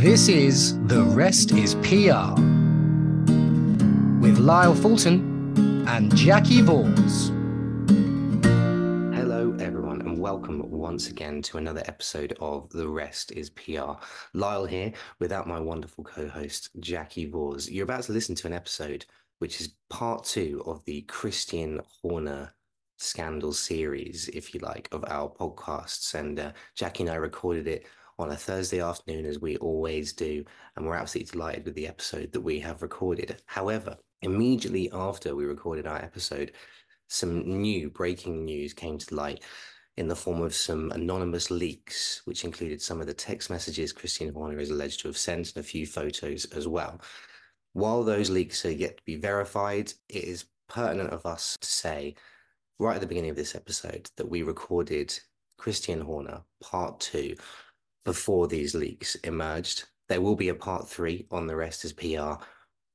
This is The Rest is PR with Lyle Fulton and Jacki Vors. Hello, everyone, and welcome once again to another episode of The Rest is PR. Lyle here without my wonderful co host, Jacki Vors. You're about to listen to an episode which is part two of the Christian Horner scandal series, if you like, of our podcasts. And uh, Jacki and I recorded it on a Thursday afternoon, as we always do. And we're absolutely delighted with the episode that we have recorded. However, immediately after we recorded our episode, some new breaking news came to light in the form of some anonymous leaks, which included some of the text messages Christian Horner is alleged to have sent and a few photos as well. While those leaks are yet to be verified, it is pertinent of us to say right at the beginning of this episode that we recorded Christian Horner part two before these leaks emerged. There will be a part three on the rest is PR,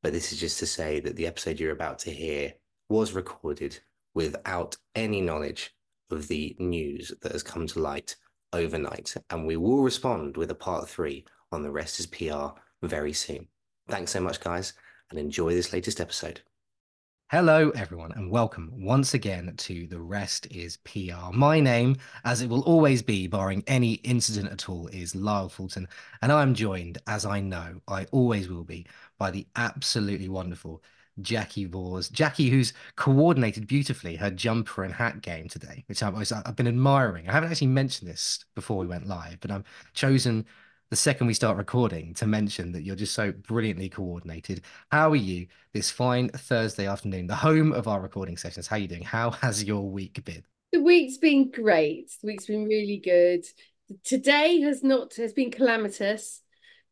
but this is just to say that the episode you're about to hear was recorded without any knowledge of the news that has come to light overnight. And we will respond with a part three on the rest is PR very soon. Thanks so much, guys, and enjoy this latest episode. Hello, everyone, and welcome once again to The Rest is PR. My name, as it will always be, barring any incident at all, is Lyle Fulton, and I'm joined, as I know I always will be, by the absolutely wonderful Jacki Vors. Jacki, who's coordinated beautifully her jumper and hat game today, which I've, I've been admiring. I haven't actually mentioned this before we went live, but I've chosen the second we start recording to mention that you're just so brilliantly coordinated. How are you this fine Thursday afternoon, the home of our recording sessions? How are you doing? How has your week been? The week's been great. The week's been really good. Today has not has been calamitous.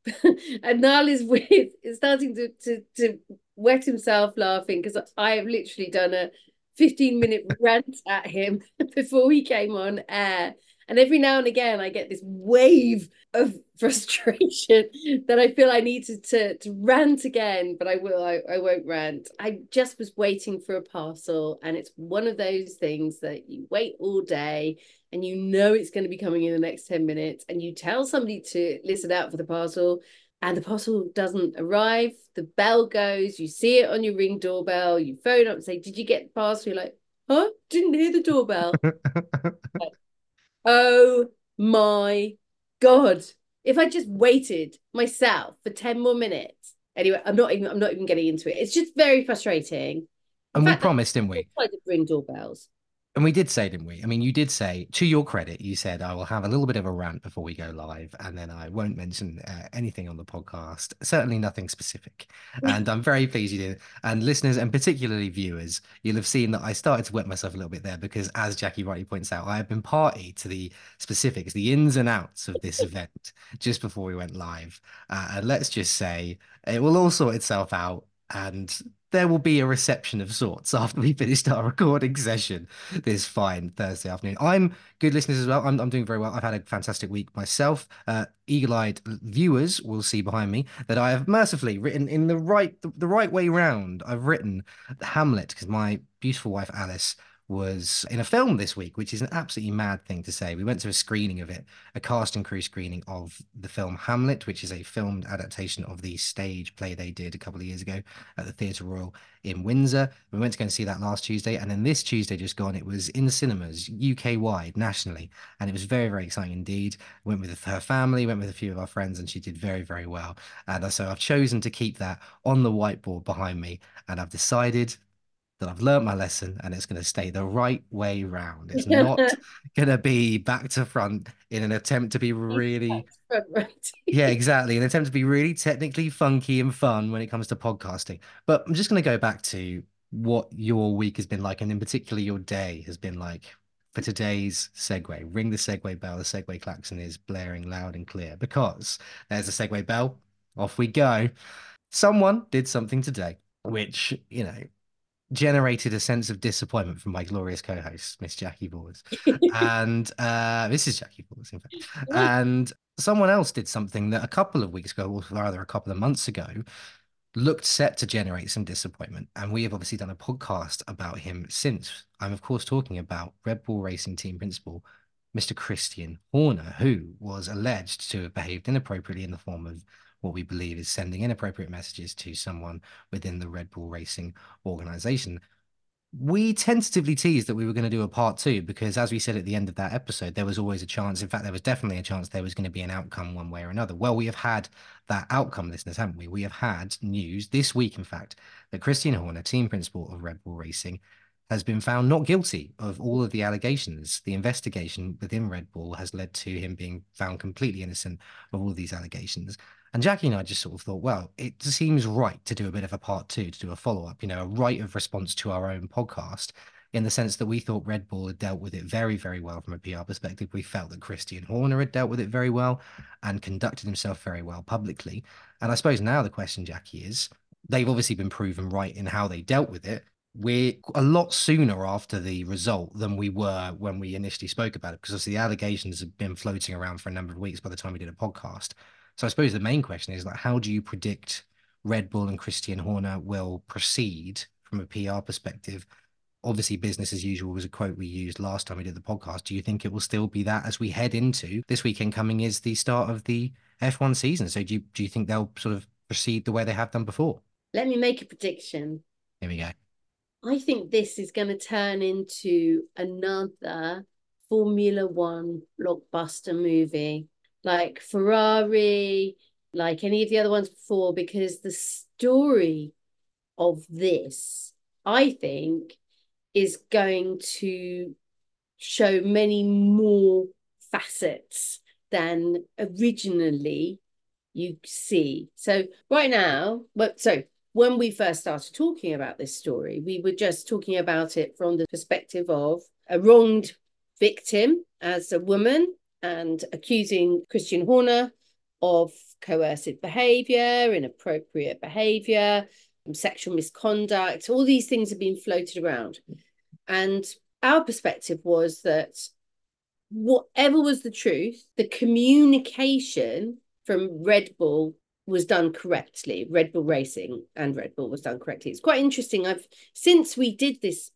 and Lyle is with is starting to, to to wet himself laughing because I have literally done a 15 minute rant at him before he came on air and every now and again, I get this wave of frustration that I feel I need to, to, to rant again, but I will, I, I won't rant. I just was waiting for a parcel, and it's one of those things that you wait all day and you know it's going to be coming in the next 10 minutes, and you tell somebody to listen out for the parcel, and the parcel doesn't arrive. The bell goes, you see it on your ring doorbell, you phone up and say, Did you get the parcel? You're like, Huh? Didn't hear the doorbell. Oh my God. If I just waited myself for 10 more minutes. Anyway, I'm not even I'm not even getting into it. It's just very frustrating. And we promised, didn't we? I to ring doorbells. And we did say, didn't we? I mean, you did say, to your credit, you said, I will have a little bit of a rant before we go live, and then I won't mention uh, anything on the podcast, certainly nothing specific. and I'm very pleased you did. And listeners, and particularly viewers, you'll have seen that I started to wet myself a little bit there because, as Jacki rightly points out, I have been party to the specifics, the ins and outs of this event just before we went live. Uh, and let's just say it will all sort itself out. And there will be a reception of sorts after we finished our recording session this fine Thursday afternoon. I'm good listeners as well. I'm, I'm doing very well. I've had a fantastic week myself. Uh, eagle-eyed viewers will see behind me that I have mercifully written in the right the, the right way round. I've written Hamlet because my beautiful wife Alice was in a film this week, which is an absolutely mad thing to say. We went to a screening of it, a cast and crew screening of the film Hamlet, which is a filmed adaptation of the stage play they did a couple of years ago at the Theatre Royal in Windsor. We went to go and see that last Tuesday, and then this Tuesday just gone, it was in the cinemas UK wide nationally, and it was very very exciting indeed. Went with her family, went with a few of our friends, and she did very very well. And uh, so I've chosen to keep that on the whiteboard behind me, and I've decided that I've learned my lesson and it's going to stay the right way round. It's not going to be back to front in an attempt to be really, yeah, exactly, an attempt to be really technically funky and fun when it comes to podcasting. But I'm just going to go back to what your week has been like, and in particular, your day has been like. For today's segue, ring the segue bell. The segue klaxon is blaring loud and clear because there's a segue bell. Off we go. Someone did something today, which, you know, generated a sense of disappointment from my glorious co-host, Miss Jacki Vors. and uh, this is Jacki Vors, in fact. And someone else did something that a couple of weeks ago, or rather a couple of months ago, looked set to generate some disappointment. And we have obviously done a podcast about him since. I'm, of course, talking about Red Bull Racing Team Principal Mr. Christian Horner, who was alleged to have behaved inappropriately in the form of what we believe is sending inappropriate messages to someone within the Red Bull Racing organization. We tentatively teased that we were going to do a part two because, as we said at the end of that episode, there was always a chance. In fact, there was definitely a chance there was going to be an outcome one way or another. Well, we have had that outcome, listeners, haven't we? We have had news this week, in fact, that Christian Horner, team principal of Red Bull Racing, has been found not guilty of all of the allegations. The investigation within Red Bull has led to him being found completely innocent of all of these allegations. And Jacki and I just sort of thought, well, it seems right to do a bit of a part two, to do a follow up, you know, a right of response to our own podcast, in the sense that we thought Red Bull had dealt with it very, very well from a PR perspective. We felt that Christian Horner had dealt with it very well and conducted himself very well publicly. And I suppose now the question, Jacki, is they've obviously been proven right in how they dealt with it we're a lot sooner after the result than we were when we initially spoke about it because the allegations have been floating around for a number of weeks by the time we did a podcast. So I suppose the main question is like, how do you predict Red Bull and Christian Horner will proceed from a PR perspective? Obviously, business as usual was a quote we used last time we did the podcast. Do you think it will still be that as we head into this weekend coming is the start of the F1 season? So do you, do you think they'll sort of proceed the way they have done before? Let me make a prediction. Here we go. I think this is going to turn into another Formula One blockbuster movie, like Ferrari, like any of the other ones before, because the story of this, I think, is going to show many more facets than originally you see. So right now, but so when we first started talking about this story, we were just talking about it from the perspective of a wronged victim as a woman and accusing Christian Horner of coercive behavior, inappropriate behavior, sexual misconduct. All these things have been floated around. And our perspective was that whatever was the truth, the communication from Red Bull was done correctly. Red Bull Racing and Red Bull was done correctly. It's quite interesting. I've since we did this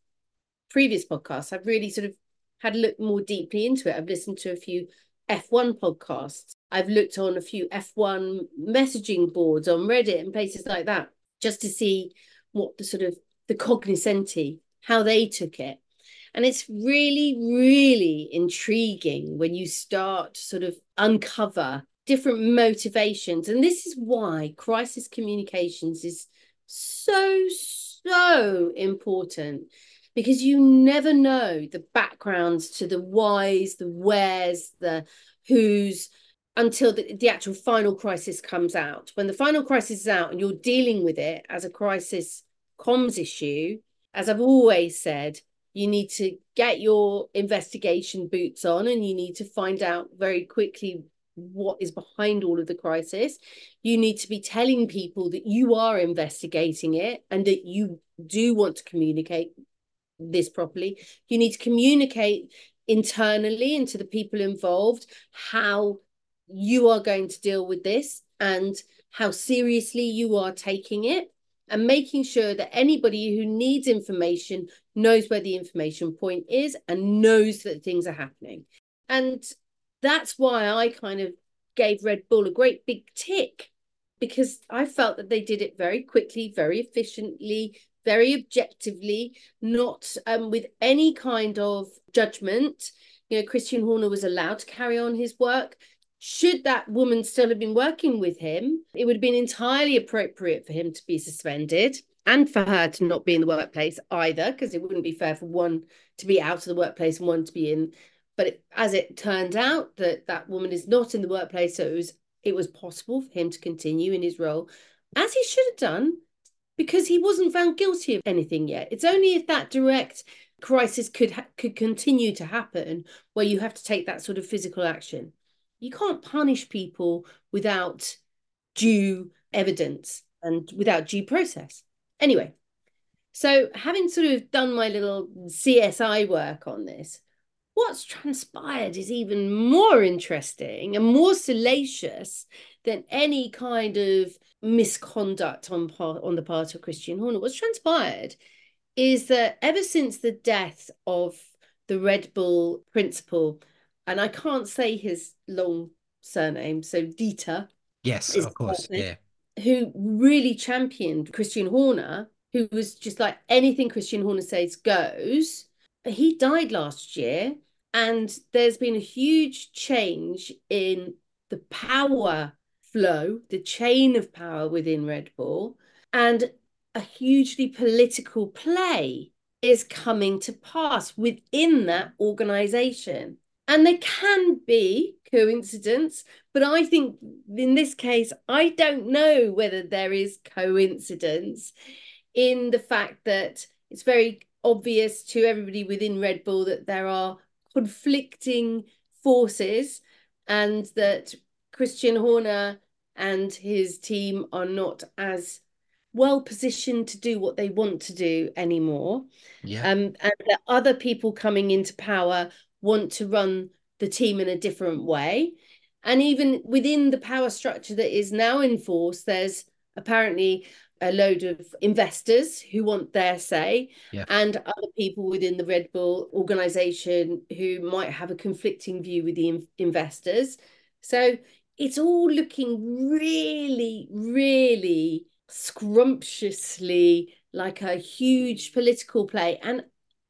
previous podcast, I've really sort of had a look more deeply into it. I've listened to a few F1 podcasts. I've looked on a few F1 messaging boards on Reddit and places like that, just to see what the sort of the cognoscenti, how they took it. And it's really, really intriguing when you start sort of uncover different motivations. And this is why crisis communications is so, so important because you never know the backgrounds to the whys, the wheres, the who's until the, the actual final crisis comes out. When the final crisis is out and you're dealing with it as a crisis comms issue, as I've always said, you need to get your investigation boots on and you need to find out very quickly what is behind all of the crisis. You need to be telling people that you are investigating it and that you do want to communicate this properly. You need to communicate internally and to the people involved how you are going to deal with this and how seriously you are taking it and making sure that anybody who needs information knows where the information point is and knows that things are happening. And that's why I kind of gave Red Bull a great big tick because I felt that they did it very quickly, very efficiently, very objectively, not um, with any kind of judgment. You know, Christian Horner was allowed to carry on his work. Should that woman still have been working with him, it would have been entirely appropriate for him to be suspended and for her to not be in the workplace either, because it wouldn't be fair for one to be out of the workplace and one to be in but it, as it turned out, that that woman is not in the workplace, so it was it was possible for him to continue in his role, as he should have done, because he wasn't found guilty of anything yet. It's only if that direct crisis could ha- could continue to happen where you have to take that sort of physical action. You can't punish people without due evidence and without due process. Anyway, so having sort of done my little CSI work on this, what's transpired is even more interesting and more salacious than any kind of misconduct on part on the part of Christian Horner. What's transpired is that ever since the death of the Red Bull principal and I can't say his long surname, so Dieter. Yes, of course. Yeah. Who really championed Christian Horner, who was just like anything Christian Horner says goes. He died last year, and there's been a huge change in the power flow, the chain of power within Red Bull, and a hugely political play is coming to pass within that organization. And there can be coincidence, but I think in this case, I don't know whether there is coincidence in the fact that it's very obvious to everybody within Red Bull that there are conflicting forces and that Christian Horner and his team are not as well positioned to do what they want to do anymore. Yeah. Um, and that other people coming into power want to run the team in a different way. And even within the power structure that is now in force, there's apparently a load of investors who want their say yeah. and other people within the Red Bull organization who might have a conflicting view with the in- investors. So it's all looking really, really scrumptiously like a huge political play. And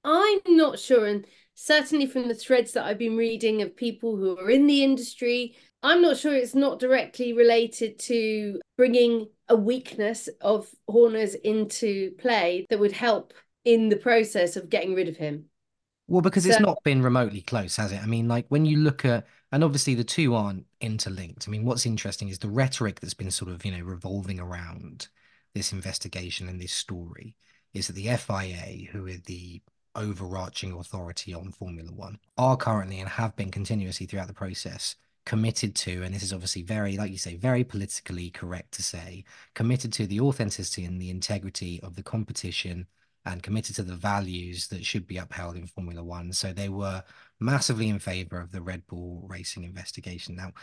I'm not sure, and certainly from the threads that I've been reading of people who are in the industry, I'm not sure it's not directly related to bringing a weakness of Horner's into play that would help in the process of getting rid of him. Well, because so, it's not been remotely close, has it? I mean, like when you look at, and obviously the two aren't interlinked. I mean, what's interesting is the rhetoric that's been sort of, you know, revolving around this investigation and this story is that the FIA, who are the overarching authority on Formula One, are currently and have been continuously throughout the process committed to, and this is obviously very, like you say, very politically correct to say, committed to the authenticity and the integrity of the competition and committed to the values that should be upheld in Formula One. So they were massively in favor of the Red Bull racing investigation. Now,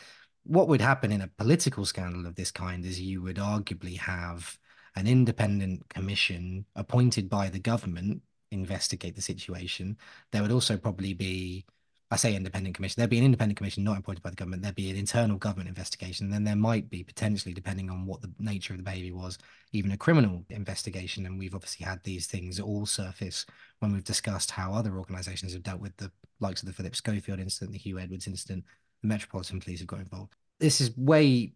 what would happen in a political scandal of this kind is you would arguably have an independent commission appointed by the government investigate the situation. There would also probably be I say independent commission. There'd be an independent commission not appointed by the government. There'd be an internal government investigation. Then there might be potentially, depending on what the nature of the behavior was, even a criminal investigation. And we've obviously had these things all surface when we've discussed how other organisations have dealt with the likes of the Philip Schofield incident, the Huw Edwards incident. The Metropolitan Police have got involved. This is way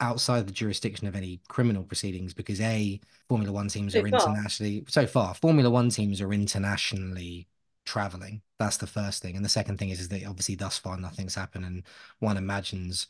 outside the jurisdiction of any criminal proceedings because a Formula One teams so are far. internationally so far. Formula One teams are internationally traveling. That's the first thing. And the second thing is, is that obviously thus far nothing's happened. And one imagines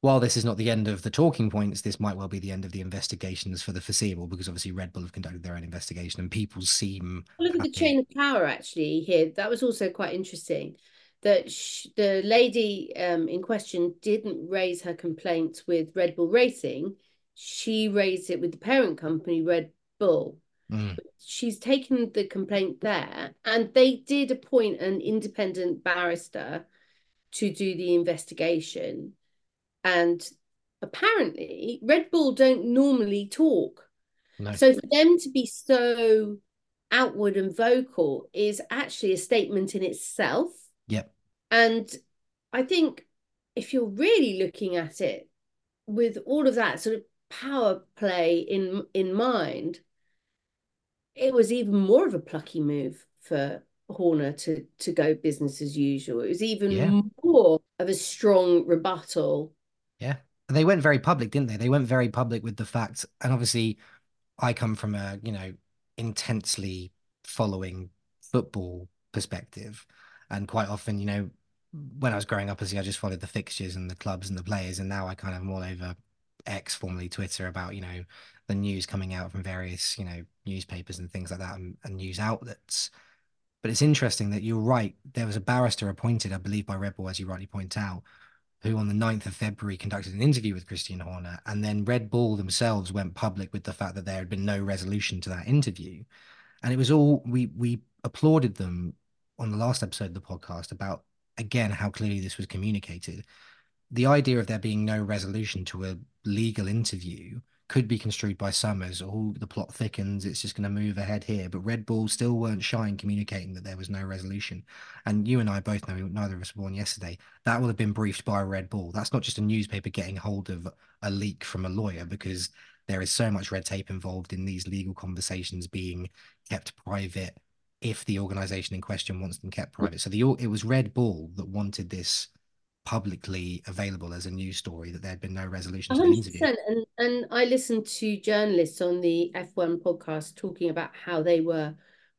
while this is not the end of the talking points, this might well be the end of the investigations for the foreseeable, because obviously Red Bull have conducted their own investigation and people seem. Look at the chain of power actually here. That was also quite interesting. That sh- the lady um, in question didn't raise her complaint with Red Bull Racing. She raised it with the parent company, Red Bull. Mm. She's taken the complaint there, and they did appoint an independent barrister to do the investigation. And apparently, Red Bull don't normally talk. No. So for them to be so outward and vocal is actually a statement in itself. Yep. And I think if you're really looking at it with all of that sort of power play in in mind, it was even more of a plucky move for Horner to to go business as usual. It was even yeah. more of a strong rebuttal. Yeah. And they went very public, didn't they? They went very public with the fact, and obviously I come from a, you know, intensely following football perspective. And quite often, you know, when I was growing up, obviously I just followed the fixtures and the clubs and the players, and now I kind of am all over X, formerly Twitter, about you know the news coming out from various you know newspapers and things like that and, and news outlets. But it's interesting that you're right. There was a barrister appointed, I believe, by Red Bull, as you rightly point out, who on the 9th of February conducted an interview with Christian Horner. And then Red Bull themselves went public with the fact that there had been no resolution to that interview. And it was all, we, we applauded them on the last episode of the podcast about, again, how clearly this was communicated. The idea of there being no resolution to a legal interview could be construed by some as oh the plot thickens it's just going to move ahead here. But red bull still weren't shy in communicating that there was no resolution. And you and i both know neither of us were born yesterday. That will have been briefed by red bull. That's not just a newspaper getting hold of a leak from a lawyer because there is so much red tape involved in these legal conversations being kept private if the organization in question wants them kept private. So the it was red bull that wanted this publicly available as a news story that there had been no resolution to the interview. And, and I listened to journalists on the F1 podcast talking about how they were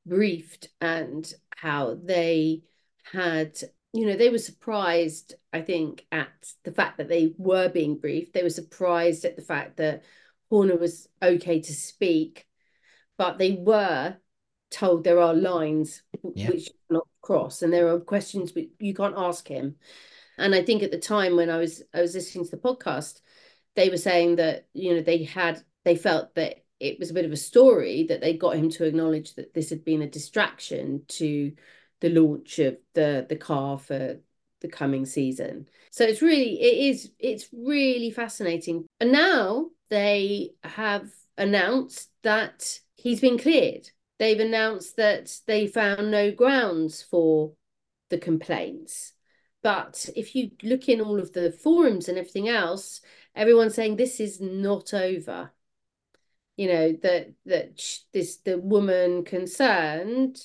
briefed and how they had, you know, they were surprised, I think, at the fact that they were being briefed. They were surprised at the fact that Horner was okay to speak, but they were told there are lines yeah. which not cross and there are questions which you can't ask him and I think at the time when I was I was listening to the podcast, they were saying that you know they had they felt that it was a bit of a story that they got him to acknowledge that this had been a distraction to the launch of the the car for the coming season. So it's really it is it's really fascinating. And now they have announced that he's been cleared. They've announced that they found no grounds for the complaints. But if you look in all of the forums and everything else, everyone's saying this is not over. You know that that this the woman concerned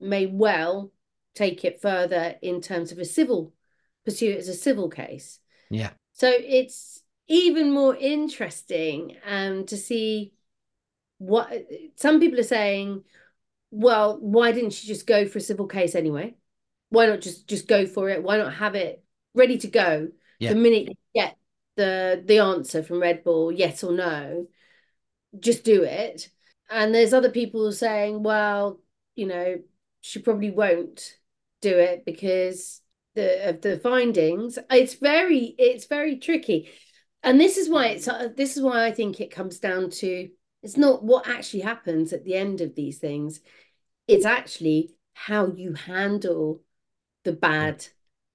may well take it further in terms of a civil pursue it as a civil case. Yeah. So it's even more interesting um to see what some people are saying. Well, why didn't she just go for a civil case anyway? Why not just just go for it? Why not have it ready to go yeah. the minute you get the the answer from Red Bull, yes or no? Just do it. And there's other people saying, well, you know, she probably won't do it because the of the findings. It's very it's very tricky, and this is why it's uh, this is why I think it comes down to it's not what actually happens at the end of these things. It's actually how you handle the bad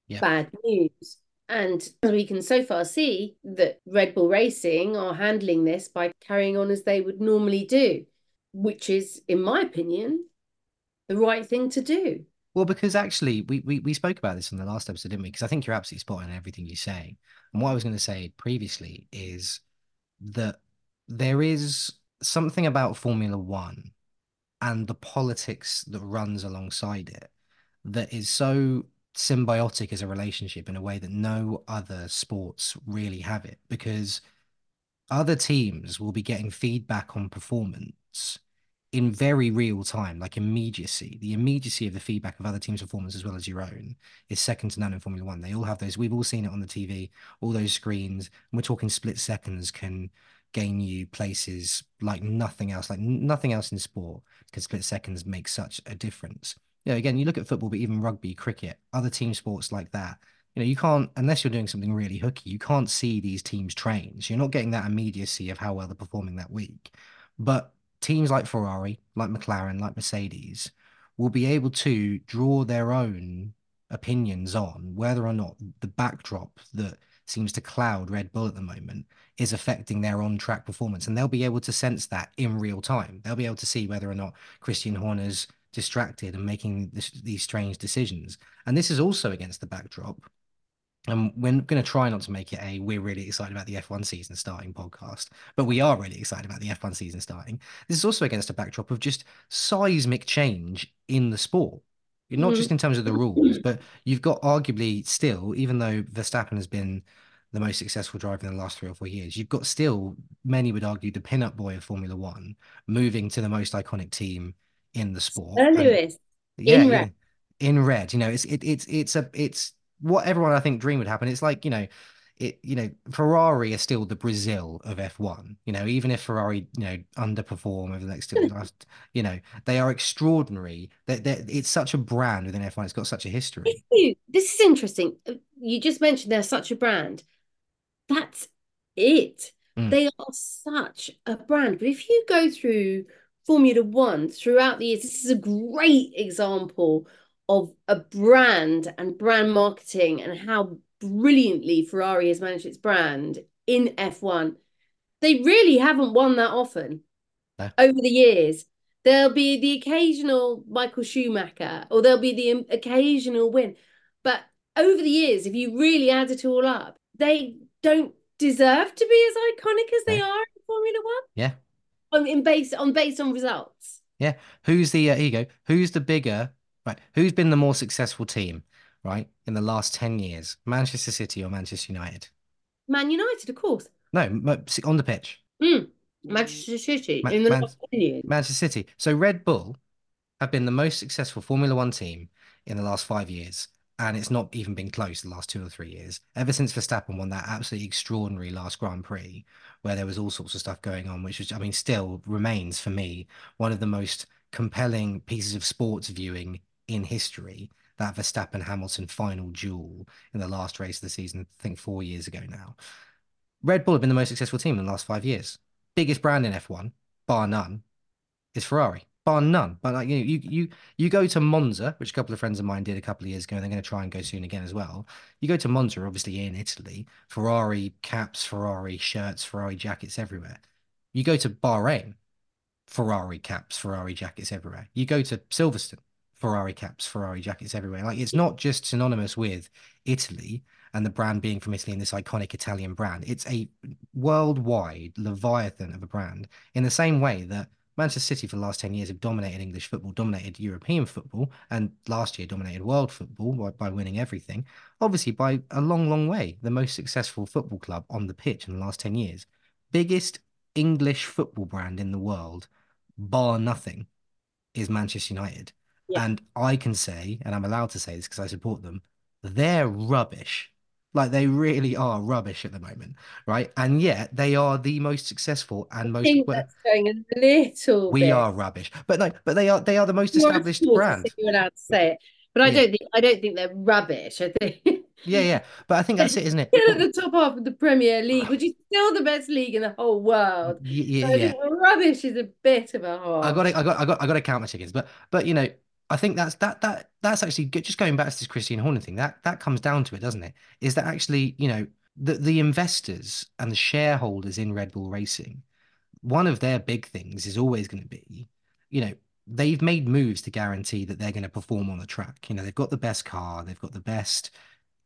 yeah. bad news. And we can so far see that Red Bull Racing are handling this by carrying on as they would normally do, which is, in my opinion, the right thing to do. Well, because actually, we, we, we spoke about this in the last episode, didn't we? Because I think you're absolutely spot on everything you say. And what I was going to say previously is that there is something about Formula One and the politics that runs alongside it that is so symbiotic as a relationship in a way that no other sports really have it because other teams will be getting feedback on performance in very real time, like immediacy. The immediacy of the feedback of other teams' performance as well as your own is second to none in Formula One. They all have those. We've all seen it on the TV, all those screens. We're talking split seconds can gain you places like nothing else, like nothing else in sport, because split seconds make such a difference you know, again, you look at football, but even rugby, cricket, other team sports like that, you know, you can't, unless you're doing something really hooky, you can't see these teams train. So you're not getting that immediacy of how well they're performing that week. But teams like Ferrari, like McLaren, like Mercedes will be able to draw their own opinions on whether or not the backdrop that seems to cloud Red Bull at the moment is affecting their on track performance. And they'll be able to sense that in real time. They'll be able to see whether or not Christian Horner's distracted and making this, these strange decisions. And this is also against the backdrop. And we're going to try not to make it a we're really excited about the F1 season starting podcast, but we are really excited about the F1 season starting. This is also against a backdrop of just seismic change in the sport. Not mm. just in terms of the rules, but you've got arguably still, even though Verstappen has been the most successful driver in the last three or four years, you've got still, many would argue, the pin-up boy of Formula One moving to the most iconic team in the sport. Lewis. Yeah, in red. Yeah, in red. You know, it's it, it's it's a it's what everyone I think dream would happen. It's like, you know, it you know, Ferrari are still the Brazil of F1. You know, even if Ferrari, you know, underperform over the next last, you know, they are extraordinary. That it's such a brand within F1. It's got such a history. This is interesting. You just mentioned they're such a brand. That's it. Mm. They are such a brand. But if you go through Formula One throughout the years. This is a great example of a brand and brand marketing and how brilliantly Ferrari has managed its brand in F1. they really haven't won that often No. over the years. There'll be the occasional Michael Schumacher, or there'll be the occasional win. But over the years, if you really add it all up, they don't deserve to be as iconic as they are in Formula One. Yeah. On in based on based on results. Yeah. Who's the uh, here you go. Who's the bigger right? Who's been the more successful team, right, in the last 10 years? Manchester City or Manchester United? Man United, of course. No, on the pitch. Mm. Manchester City Ma- in the Man- last 10 years. Manchester City. So Red Bull have been the most successful Formula One team in the last five years. And it's not even been close the last two or three years. Ever since Verstappen won that absolutely extraordinary last Grand Prix, where there was all sorts of stuff going on, which was, I mean, still remains for me one of the most compelling pieces of sports viewing in history. That Verstappen Hamilton final duel in the last race of the season, I think four years ago now. Red Bull have been the most successful team in the last five years. Biggest brand in F1, bar none, is Ferrari. Bar none. But like you, you, you, you go to Monza, which a couple of friends of mine did a couple of years ago, and they're going to try and go soon again as well. You go to Monza, obviously in Italy, Ferrari caps, Ferrari shirts, Ferrari jackets everywhere. You go to Bahrain, Ferrari caps, Ferrari jackets everywhere. You go to Silverstone, Ferrari caps, Ferrari jackets everywhere. Like it's not just synonymous with Italy and the brand being from Italy and this iconic Italian brand. It's a worldwide leviathan of a brand in the same way that Manchester City for the last 10 years have dominated English football, dominated European football, and last year dominated world football by, by winning everything. Obviously, by a long, long way, the most successful football club on the pitch in the last 10 years. Biggest English football brand in the world, bar nothing, is Manchester United. Yeah. And I can say, and I'm allowed to say this because I support them, they're rubbish. Like they really are rubbish at the moment, right? And yet they are the most successful and most. that's going a little we bit. are rubbish, but no, but they are they are the most established brand. You're allowed to say it, but I Yeah. don't think I don't think they're rubbish. I think Yeah, yeah. But I think that's it, isn't it? still at the top half of the Premier League, which is still the best league in the whole world. Y- So Yeah, yeah. rubbish is a bit of a hard. I got I got, I got, I got to count my chickens. But, but you know, I think that's that that that's actually good. Just going back to this Christian Horner thing, that that comes down to it, doesn't it? Is that actually, you know, the the investors and the shareholders in Red Bull Racing, one of their big things is always going to be, you know, they've made moves to guarantee that they're going to perform on the track. You know, they've got the best car, they've got the best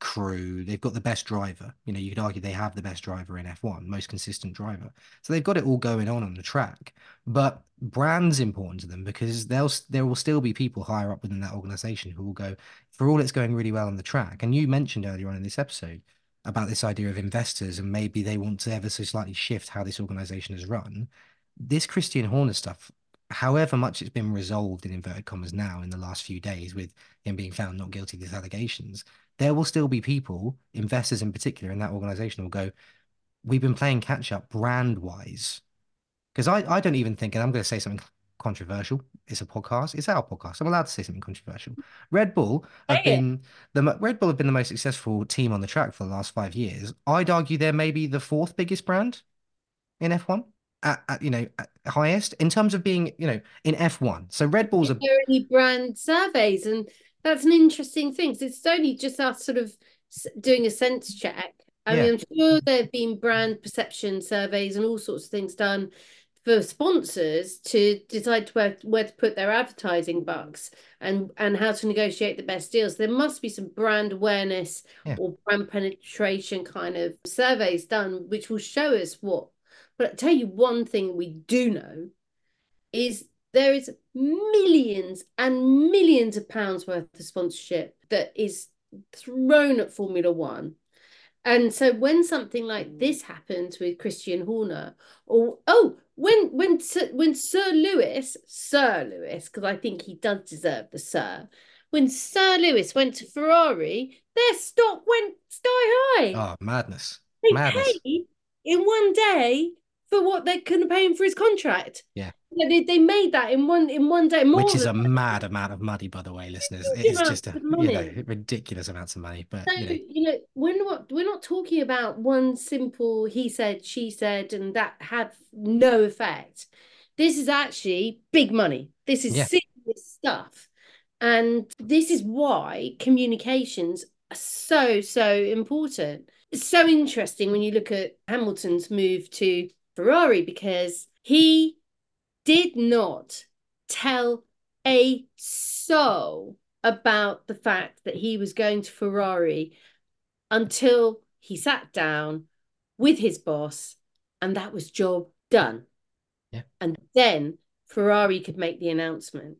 crew, they've got the best driver. You know, you could argue they have the best driver in F1, most consistent driver. So they've got it all going on on the track. But brand's important to them because they'll there will still be people higher up within that organization who will go, for all it's going really well on the track. And you mentioned earlier on in this episode about this idea of investors and maybe they want to ever so slightly shift how this organization is run. This Christian Horner stuff, however much it's been resolved in inverted commas now in the last few days with him being found not guilty of these allegations, there will still be people, investors in particular in that organization, will go, We've been playing catch up brand wise. Because I, I don't even think, and I'm going to say something controversial. It's a podcast. It's our podcast. I'm allowed to say something controversial. Red Bull have it. been the Red Bull have been the most successful team on the track for the last five years. I'd argue they're maybe the fourth biggest brand in F1 at, at you know at highest in terms of being you know in F1. So Red Bull's a Is brand surveys? And that's an interesting thing. 'cause it's only just us sort of doing a sense check. I mean, I'm sure there have been brand perception surveys and all sorts of things done for sponsors to decide where where to put their advertising bucks and and how to negotiate the best deals. There must be some brand awareness Yeah. or brand penetration kind of surveys done, which will show us what. But I tell you one thing we do know is there is millions and millions of pounds worth of sponsorship that is thrown at Formula One. And so when something like mm. this happens with Christian Horner, or oh, when when Sir, when Sir Lewis, Sir Lewis, because I think he does deserve the Sir, when Sir Lewis went to Ferrari, their stock went sky high. oh madness. They Madness. paid in one day for what they couldn't pay him for his contract. Yeah. Yeah, they, they made that in one in one day. More Which is a that. mad amount of money, by the way, listeners. It is just a you know ridiculous amounts of money. But So, you know, you know, we're not we're not talking about one simple he said, she said, and that had no effect. This is actually big money. This is Yeah. serious stuff. And this is why communications are so, so important. It's so interesting when you look at Hamilton's move to Ferrari because he did not tell a soul about the fact that he was going to Ferrari until he sat down with his boss and that was job done. Yeah. And then Ferrari could make the announcement.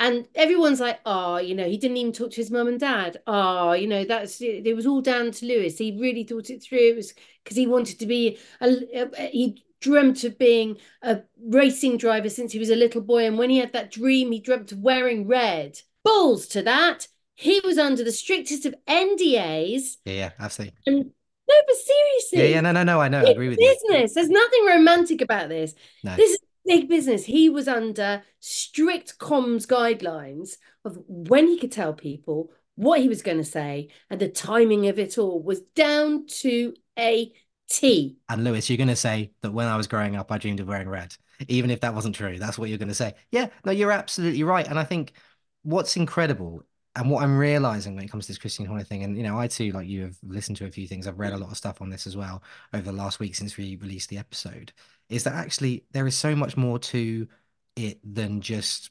And everyone's like, oh, you know, he didn't even talk to his mum and dad. Oh, you know, that's it was all down to Lewis. He really thought it through. It was because he wanted to be a, a, he dreamt of being a racing driver since he was a little boy. And when he had that dream, he dreamt of wearing red. Balls to that. He was under the strictest of NDAs. Yeah, yeah, absolutely. And no, but seriously. Yeah, yeah, no, no, no. I know. I agree with business. you. Business. There's nothing romantic about this. No. This is big business. He was under strict comms guidelines of when he could tell people what he was going to say, and the timing of it all was down to a T. And Lewis, you're going to say that when I was growing up, I dreamed of wearing red, even if that wasn't true. That's what you're going to say. Yeah, no, you're absolutely right. And I think what's incredible and what I'm realizing when it comes to this Christian Horner thing, and you know, I too, like you, have listened to a few things. I've read a lot of stuff on this as well over the last week since we released the episode. Is that actually there is so much more to it than just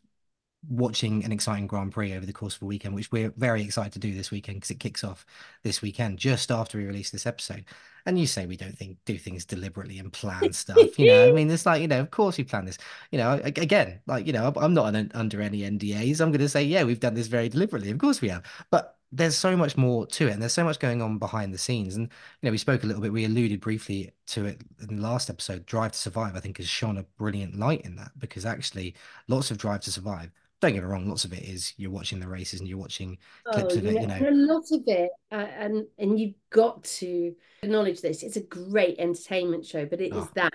watching an exciting Grand Prix over the course of a weekend, which we're very excited to do this weekend because it kicks off this weekend just after we release this episode. And you say we don't think do things deliberately and plan stuff, you know? I mean, it's like you know, of course we plan this. You know, again, like you know, I'm not under any NDAs. I'm going to say, yeah, we've done this very deliberately. Of course we have, but there's so much more to it and there's so much going on behind the scenes and you know we spoke a little bit we alluded briefly to it in the last episode drive to survive i think has shone a brilliant light in that because actually lots of drive to survive don't get me wrong, lots of it is you're watching the races and you're watching clips oh, of it, yeah. you know. A lot of it, uh, and and you've got to acknowledge this. It's a great entertainment show, but it oh. is that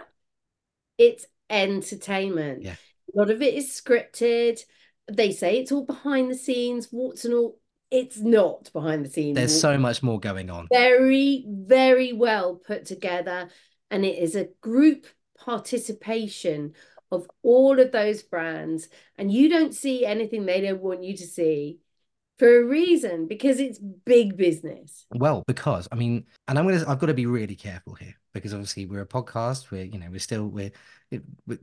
it's entertainment. Yeah. A lot of it is scripted. They say it's all behind the scenes, warts and all. It's not behind the scenes. There's so much more going on. Very, very well put together, and it is a group participation of all of those brands and you don't see anything they don't want you to see for a reason because it's big business. Well because i mean and i'm gonna i've got to be really careful here because obviously we're a podcast we're you know we're still we're it,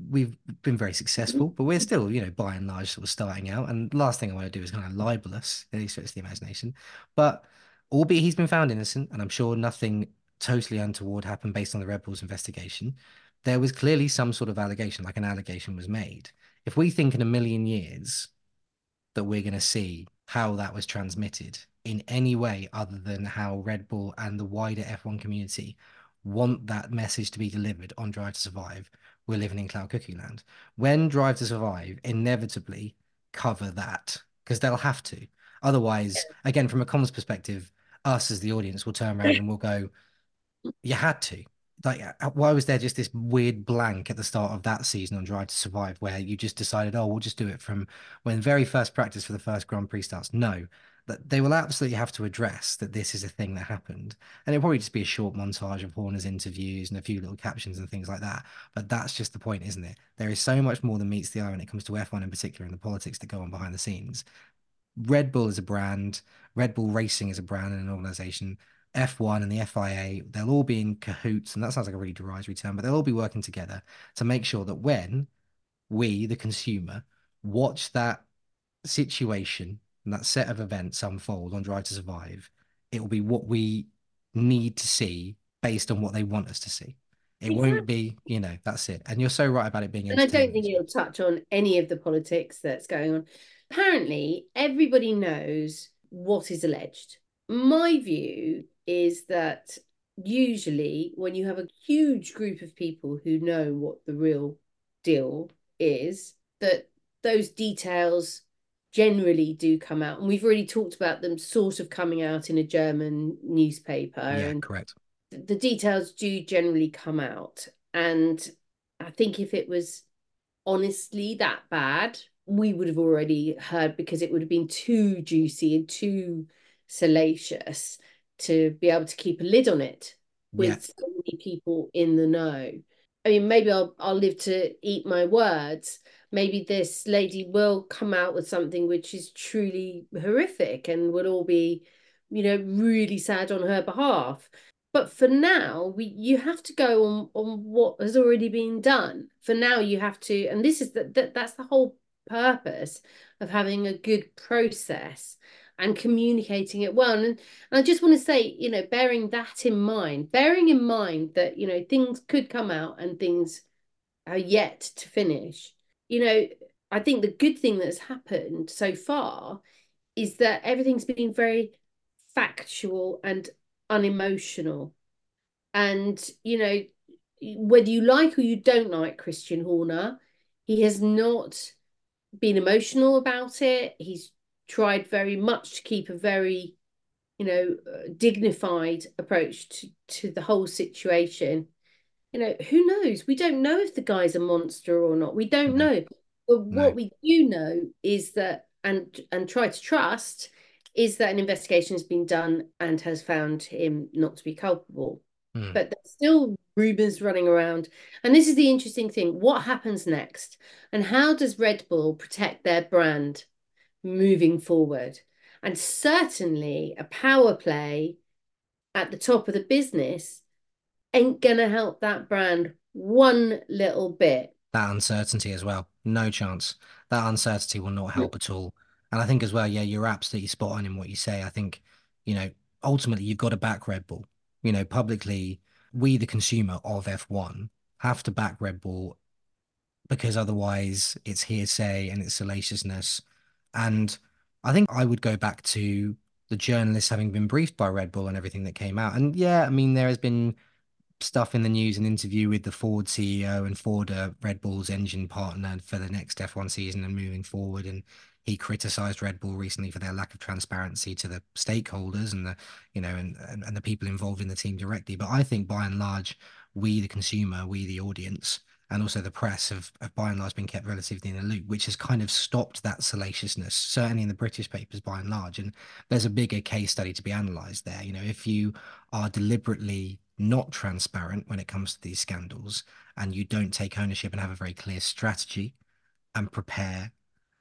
we've been very successful mm-hmm. but we're still you know by and large sort of starting out and last thing i want to do is kind of libel us any stretch of the imagination. But albeit he's been found innocent and i'm sure nothing totally untoward happened based on the red bulls investigation there was clearly some sort of allegation, like an allegation was made. If we think in a million years that we're going to see how that was transmitted in any way other than how Red Bull and the wider F1 community want that message to be delivered on Drive to Survive, we're living in cloud cookie land. When Drive to Survive inevitably cover that, because they'll have to. Otherwise, again, from a comms perspective, us as the audience will turn around and we'll go, you had to like uh, why was there just this weird blank at the start of that season on Drive to Survive where you just decided, oh, we'll just do it from when very first practice for the first Grand Prix starts? No, that they will absolutely have to address that this is a thing that happened, and it'll probably just be a short montage of Horner's interviews and a few little captions and things like that. But that's just the point, isn't it? There is so much more than meets the eye when it comes to F1 in particular and the politics that go on behind the scenes. Red Bull is a brand. Red Bull Racing is a brand and an organization F1 and the FIA, they'll all be in cahoots, and that sounds like a really derisory term, but they'll all be working together to make sure that when we, the consumer, watch that situation and that set of events unfold on Drive to Survive, it will be what we need to see based on what they want us to see. It exactly. won't be, you know, that's it. And you're so right about it being. And I don't think it'll touch on any of the politics that's going on. Apparently, everybody knows what is alleged. My view is that usually when you have a huge group of people who know what the real deal is, that those details generally do come out. And we've already talked about them sort of coming out in a German newspaper. Yeah, and correct. The details do generally come out. And I think if it was honestly that bad, we would have already heard because it would have been too juicy and too salacious to be able to keep a lid on it with yeah. so many people in the know. I mean, maybe I'll I'll live to eat my words. Maybe this lady will come out with something which is truly horrific and would all be, you know, really sad on her behalf. but for now, we you have to go on on what has already been done. For now, you have to, and this is that that that's the whole purpose of having a good process and communicating it well. And, and I just want to say, you know, bearing that in mind, bearing in mind that, you know, things could come out and things are yet to finish. You know, I think the good thing that's happened so far is that everything's been very factual and unemotional. And, you know, whether you like or you don't like Christian Horner, he has not been emotional about it. He's tried very much to keep a very, you know, uh, dignified approach to, to the whole situation. You know, who knows? We don't know if the guy's a monster or not. We don't know. But No. what we do know is that, and and try to trust, is that an investigation has been done and has found him not to be culpable. Hmm. But there's still rumors running around. And this is the interesting thing. What happens next? And how does Red Bull protect their brand moving forward? And certainly a power play at the top of the business ain't going to help that brand one little bit. that uncertainty as well. No chance. That uncertainty will not help at all. And I think as well, yeah, you're absolutely spot on in what you say. I think, you know, ultimately you've got to back Red Bull. You know, publicly, we, the consumer of F1, have to back Red Bull because otherwise it's hearsay and it's salaciousness. And I think I would go back to the journalists having been briefed by Red Bull and everything that came out. And yeah, I mean, there has been stuff in the news, an interview with the Ford CEO and Ford, uh, Red Bull's engine partner for the next F1 season and moving forward. And he criticized Red Bull recently for their lack of transparency to the stakeholders and the, you know, and, and, and the people involved in the team directly. But I think by and large, we, the consumer, we, the audience, and also the press have, have by and large been kept relatively in the loop, which has kind of stopped that salaciousness, certainly in the British papers by and large. And there's a bigger case study to be analysed there. You know, if you are deliberately not transparent when it comes to these scandals and you don't take ownership and have a very clear strategy and prepare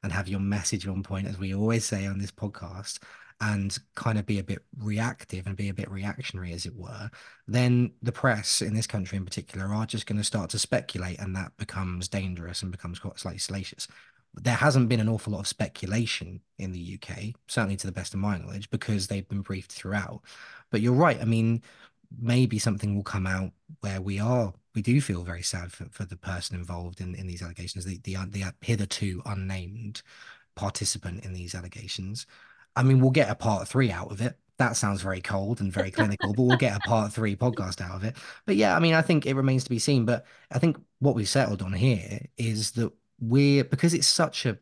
and have your message on point, as we always say on this podcast, and kind of be a bit reactive and be a bit reactionary, as it were, then the press in this country in particular are just going to start to speculate, and that becomes dangerous and becomes quite slightly salacious. There hasn't been an awful lot of speculation in the UK, certainly to the best of my knowledge, because they've been briefed throughout. But you're right. I mean, maybe something will come out where we are we do feel very sad for, for the person involved in, in these allegations, the, the the hitherto unnamed participant in these allegations. I mean, we'll get a part three out of it. That sounds very cold and very clinical, but we'll get a part three podcast out of it. But yeah, I mean, I think it remains to be seen. But I think what we've settled on here is that we're because it's such a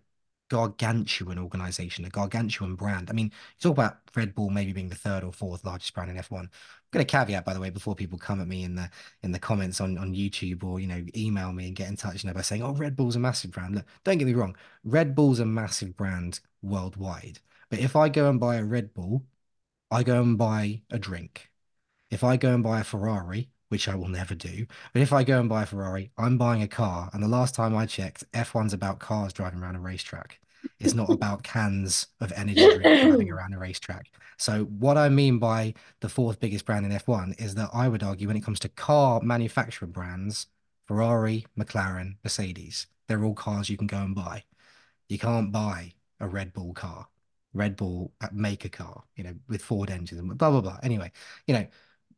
gargantuan organization, a gargantuan brand. I mean, you talk about Red Bull maybe being the third or fourth largest brand in F1. I'm going to caveat, by the way, before people come at me in the in the comments on, on YouTube or you know email me and get in touch, you know, by saying, "Oh, Red Bull's a massive brand." Look, don't get me wrong, Red Bull's a massive brand worldwide. But if I go and buy a Red Bull, I go and buy a drink. If I go and buy a Ferrari, which I will never do. But if I go and buy a Ferrari, I'm buying a car. And the last time I checked, F1's about cars driving around a racetrack. It's not about cans of energy drink driving around a racetrack. So what I mean by the fourth biggest brand in F1 is that I would argue when it comes to car manufacturer brands, Ferrari, McLaren, Mercedes, they're all cars you can go and buy. You can't buy a Red Bull car. Red Bull uh, make a car, you know, with Ford engines and blah blah blah. Anyway, you know,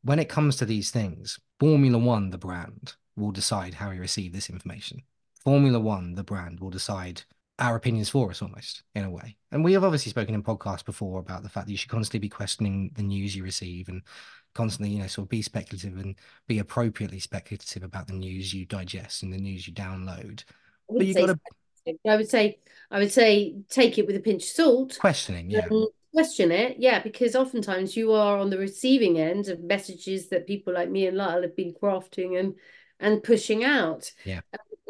when it comes to these things, Formula One, the brand, will decide how we receive this information. Formula One, the brand, will decide our opinions for us almost in a way. And we have obviously spoken in podcasts before about the fact that you should constantly be questioning the news you receive and constantly, you know, sort of be speculative and be appropriately speculative about the news you digest and the news you download. But you got to I would say I would say take it with a pinch of salt. questioning, yeah. Um, question it, yeah, because oftentimes you are on the receiving end of messages that people like me and Lyle have been crafting and and pushing out. Yeah.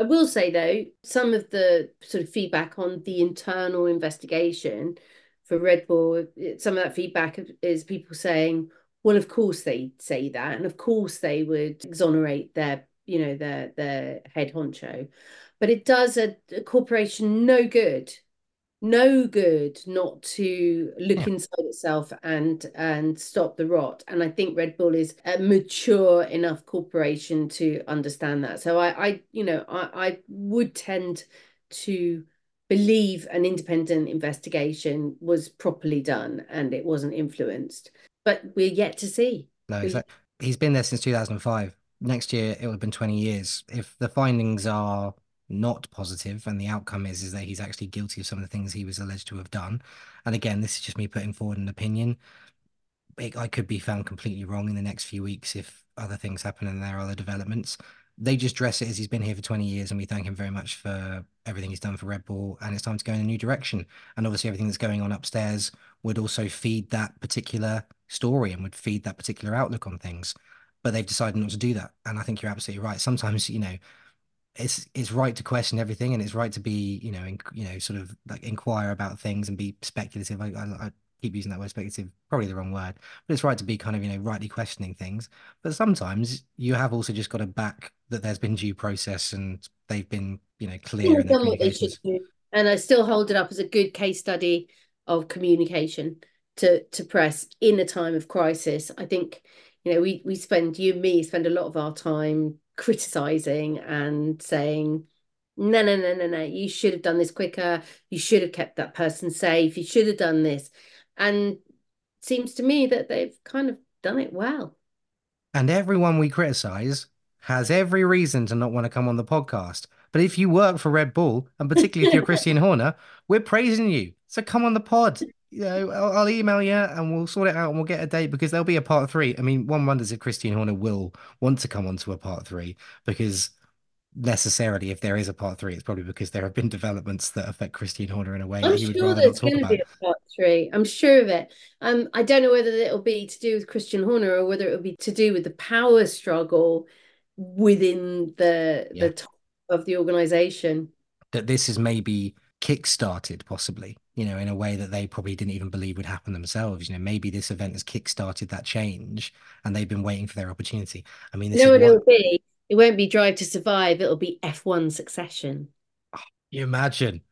I will say though, some of the sort of feedback on the internal investigation for Red Bull, some of that feedback is people saying, well, of course they say that, and of course they would exonerate their, you know, their their head honcho, but it does a, a corporation no good no good not to look Yeah. inside itself and and stop the rot. And I think Red Bull is a mature enough corporation to understand that. So I, I you know, I, I would tend to believe an independent investigation was properly done and it wasn't influenced. But we're yet to see. No, exactly. He's been there since 2005. Next year, it would have been 20 years. If the findings are not positive and the outcome is is that he's actually guilty of some of the things he was alleged to have done, and again, this is just me putting forward an opinion. It, I could be found completely wrong in the next few weeks if other things happen and there are other developments. They just dress it as he's been here for 20 years, and we thank him very much for everything he's done for Red Bull, and it's time to go in a new direction. And obviously, everything that's going on upstairs would also feed that particular story and would feed that particular outlook on things. But they've decided not to do that. And I think you're absolutely right. Sometimes, you know, it's it's right to question everything and it's right to be, you know, in, you know, sort of like inquire about things and be speculative. I, I, I keep using that word speculative, probably the wrong word, but it's right to be kind of, you know, rightly questioning things. But sometimes you have also just got to back that there's been due process and they've been, you know, clear done what they should do. And I still hold it up as a good case study of communication to to press in a time of crisis. I think, you know, we we spend you and me spend a lot of our time criticizing and saying, no, no, no, no, no, you should have done this quicker. You should have kept that person safe. You should have done this. And it seems to me that they've kind of done it well. And everyone we criticize has every reason to not want to come on the podcast. But if you work for Red Bull, and particularly if you're Christian Horner, we're praising you. So come on the pod. You know, I'll, I'll email you and we'll sort it out and we'll get a date because there'll be a part three. I mean, one wonders if Christian Horner will want to come onto a part three because necessarily, if there is a part three, it's probably because there have been developments that affect Christian Horner in a way I'm that sure there's going to be a part three. I'm sure of it. Um, I don't know whether it'll be to do with Christian Horner or whether it'll be to do with the power struggle within the Yeah. the top of the organization. that this is maybe kick-started possibly you know in a way that they probably didn't even believe would happen themselves. You know maybe this event has kick-started that change and they've been waiting for their opportunity. I mean this You know is what what it'll be? It won't be Drive to Survive. It'll be F1 Succession. you imagine.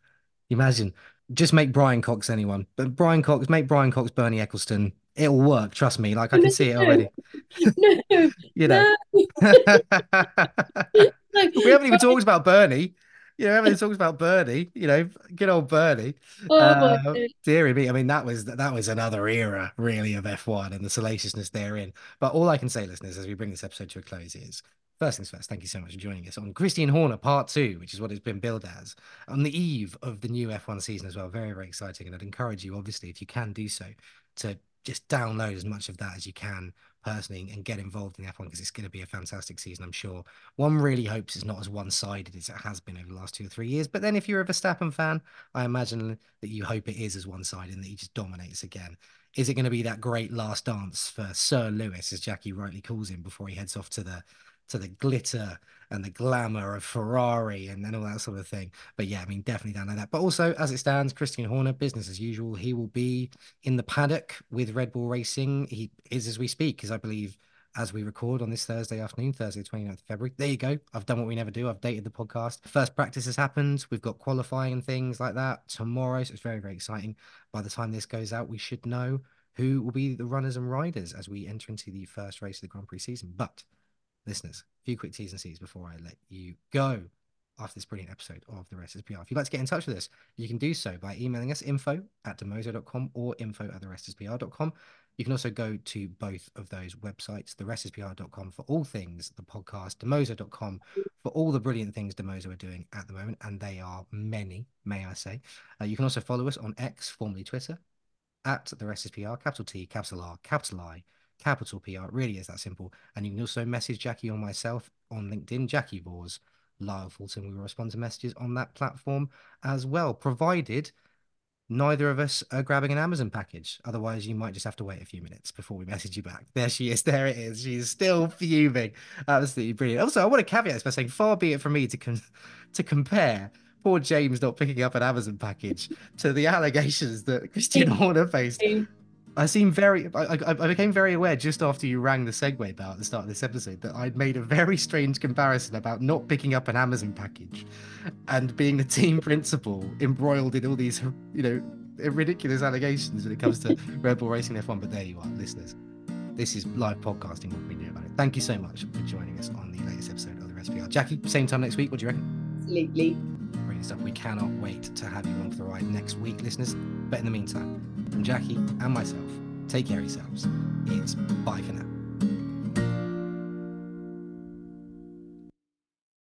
You imagine. Just make brian cox anyone. But brian cox make brian cox Bernie Ecclestone. It'll work trust me. Like i can see it already. No, you know. no, no. we haven't even talked about bernie you know, haven't even about Bernie, you know, good old Bernie. Oh Uh, dearie me. I mean, that was that was another era, really, of F1 and the salaciousness therein. But all I can say, listeners, as we bring this episode to a close, is first things first, thank you so much for joining us on Christian Horner Part 2, which is what it's been billed as, on the eve of the new F1 season as well. Very, very exciting. And I'd encourage you, obviously, if you can do so, to just download as much of that as you can personally and get involved in F1 because it's going to be a fantastic season, I'm sure. One really hopes it's not as one sided as it has been over the last two or three years. But then if you're a Verstappen fan, I imagine that you hope it is as one sided and that he just dominates again. Is it going to be that great last dance for Sir Lewis, as Jacki rightly calls him, before he heads off to the to the glitter and the glamour of Ferrari and then all that sort of thing? But yeah, I mean, definitely down like that. But also, as it stands, Christian Horner, business as usual. He will be in the paddock with Red Bull Racing. He is as we speak, because I believe as we record on this Thursday afternoon, Thursday, 29th of February. There you go. I've done what we never do. I've dated the podcast. First practice has happened. We've got qualifying and things like that tomorrow. So it's very, very exciting. By the time this goes out, we should know who will be the runners and riders as we enter into the first race of the Grand Prix season. But listeners, a few quick T's and C's before I let you go after this brilliant episode of the Rest is PR. If you'd like to get in touch with us, you can do so by emailing us info at demozo.com or info at the rest is PR.com. You can also go to both of those websites, therestispr.com for all things the podcast, demozo.com for all the brilliant things Demozo are doing at the moment, and they are many, may I say. Uh, you can also follow us on X, formerly Twitter, at the rest is PR, capital T, capital R, capital I, capital PR. It really is that simple. And you can also message Jacki or myself on LinkedIn, Jacki Vors, Lyle Fulton. We will respond to messages on that platform as well, provided neither of us are grabbing an Amazon package. Otherwise, you might just have to wait a few minutes before we message you back. There she is. There it is. She's still fuming. Absolutely brilliant. Also, I want to caveat this by saying, far be it from me to con- to compare poor James not picking up an Amazon package to the allegations that Christian Horner faced. I seem very. I, I, I became very aware just after you rang the segue bell at the start of this episode that I'd made a very strange comparison about not picking up an Amazon package, and being the team principal embroiled in all these, you know, ridiculous allegations when it comes to Red Bull Racing F1. But there you are, listeners. This is live podcasting. What we do about it. Thank you so much for joining us on the latest episode of the Rest PR. Jacki, same time next week. What do you reckon? Absolutely. Brilliant stuff. We cannot wait to have you on for the ride next week, listeners. But in the meantime, from Jacki and myself, take care of yourselves. It's bye for now.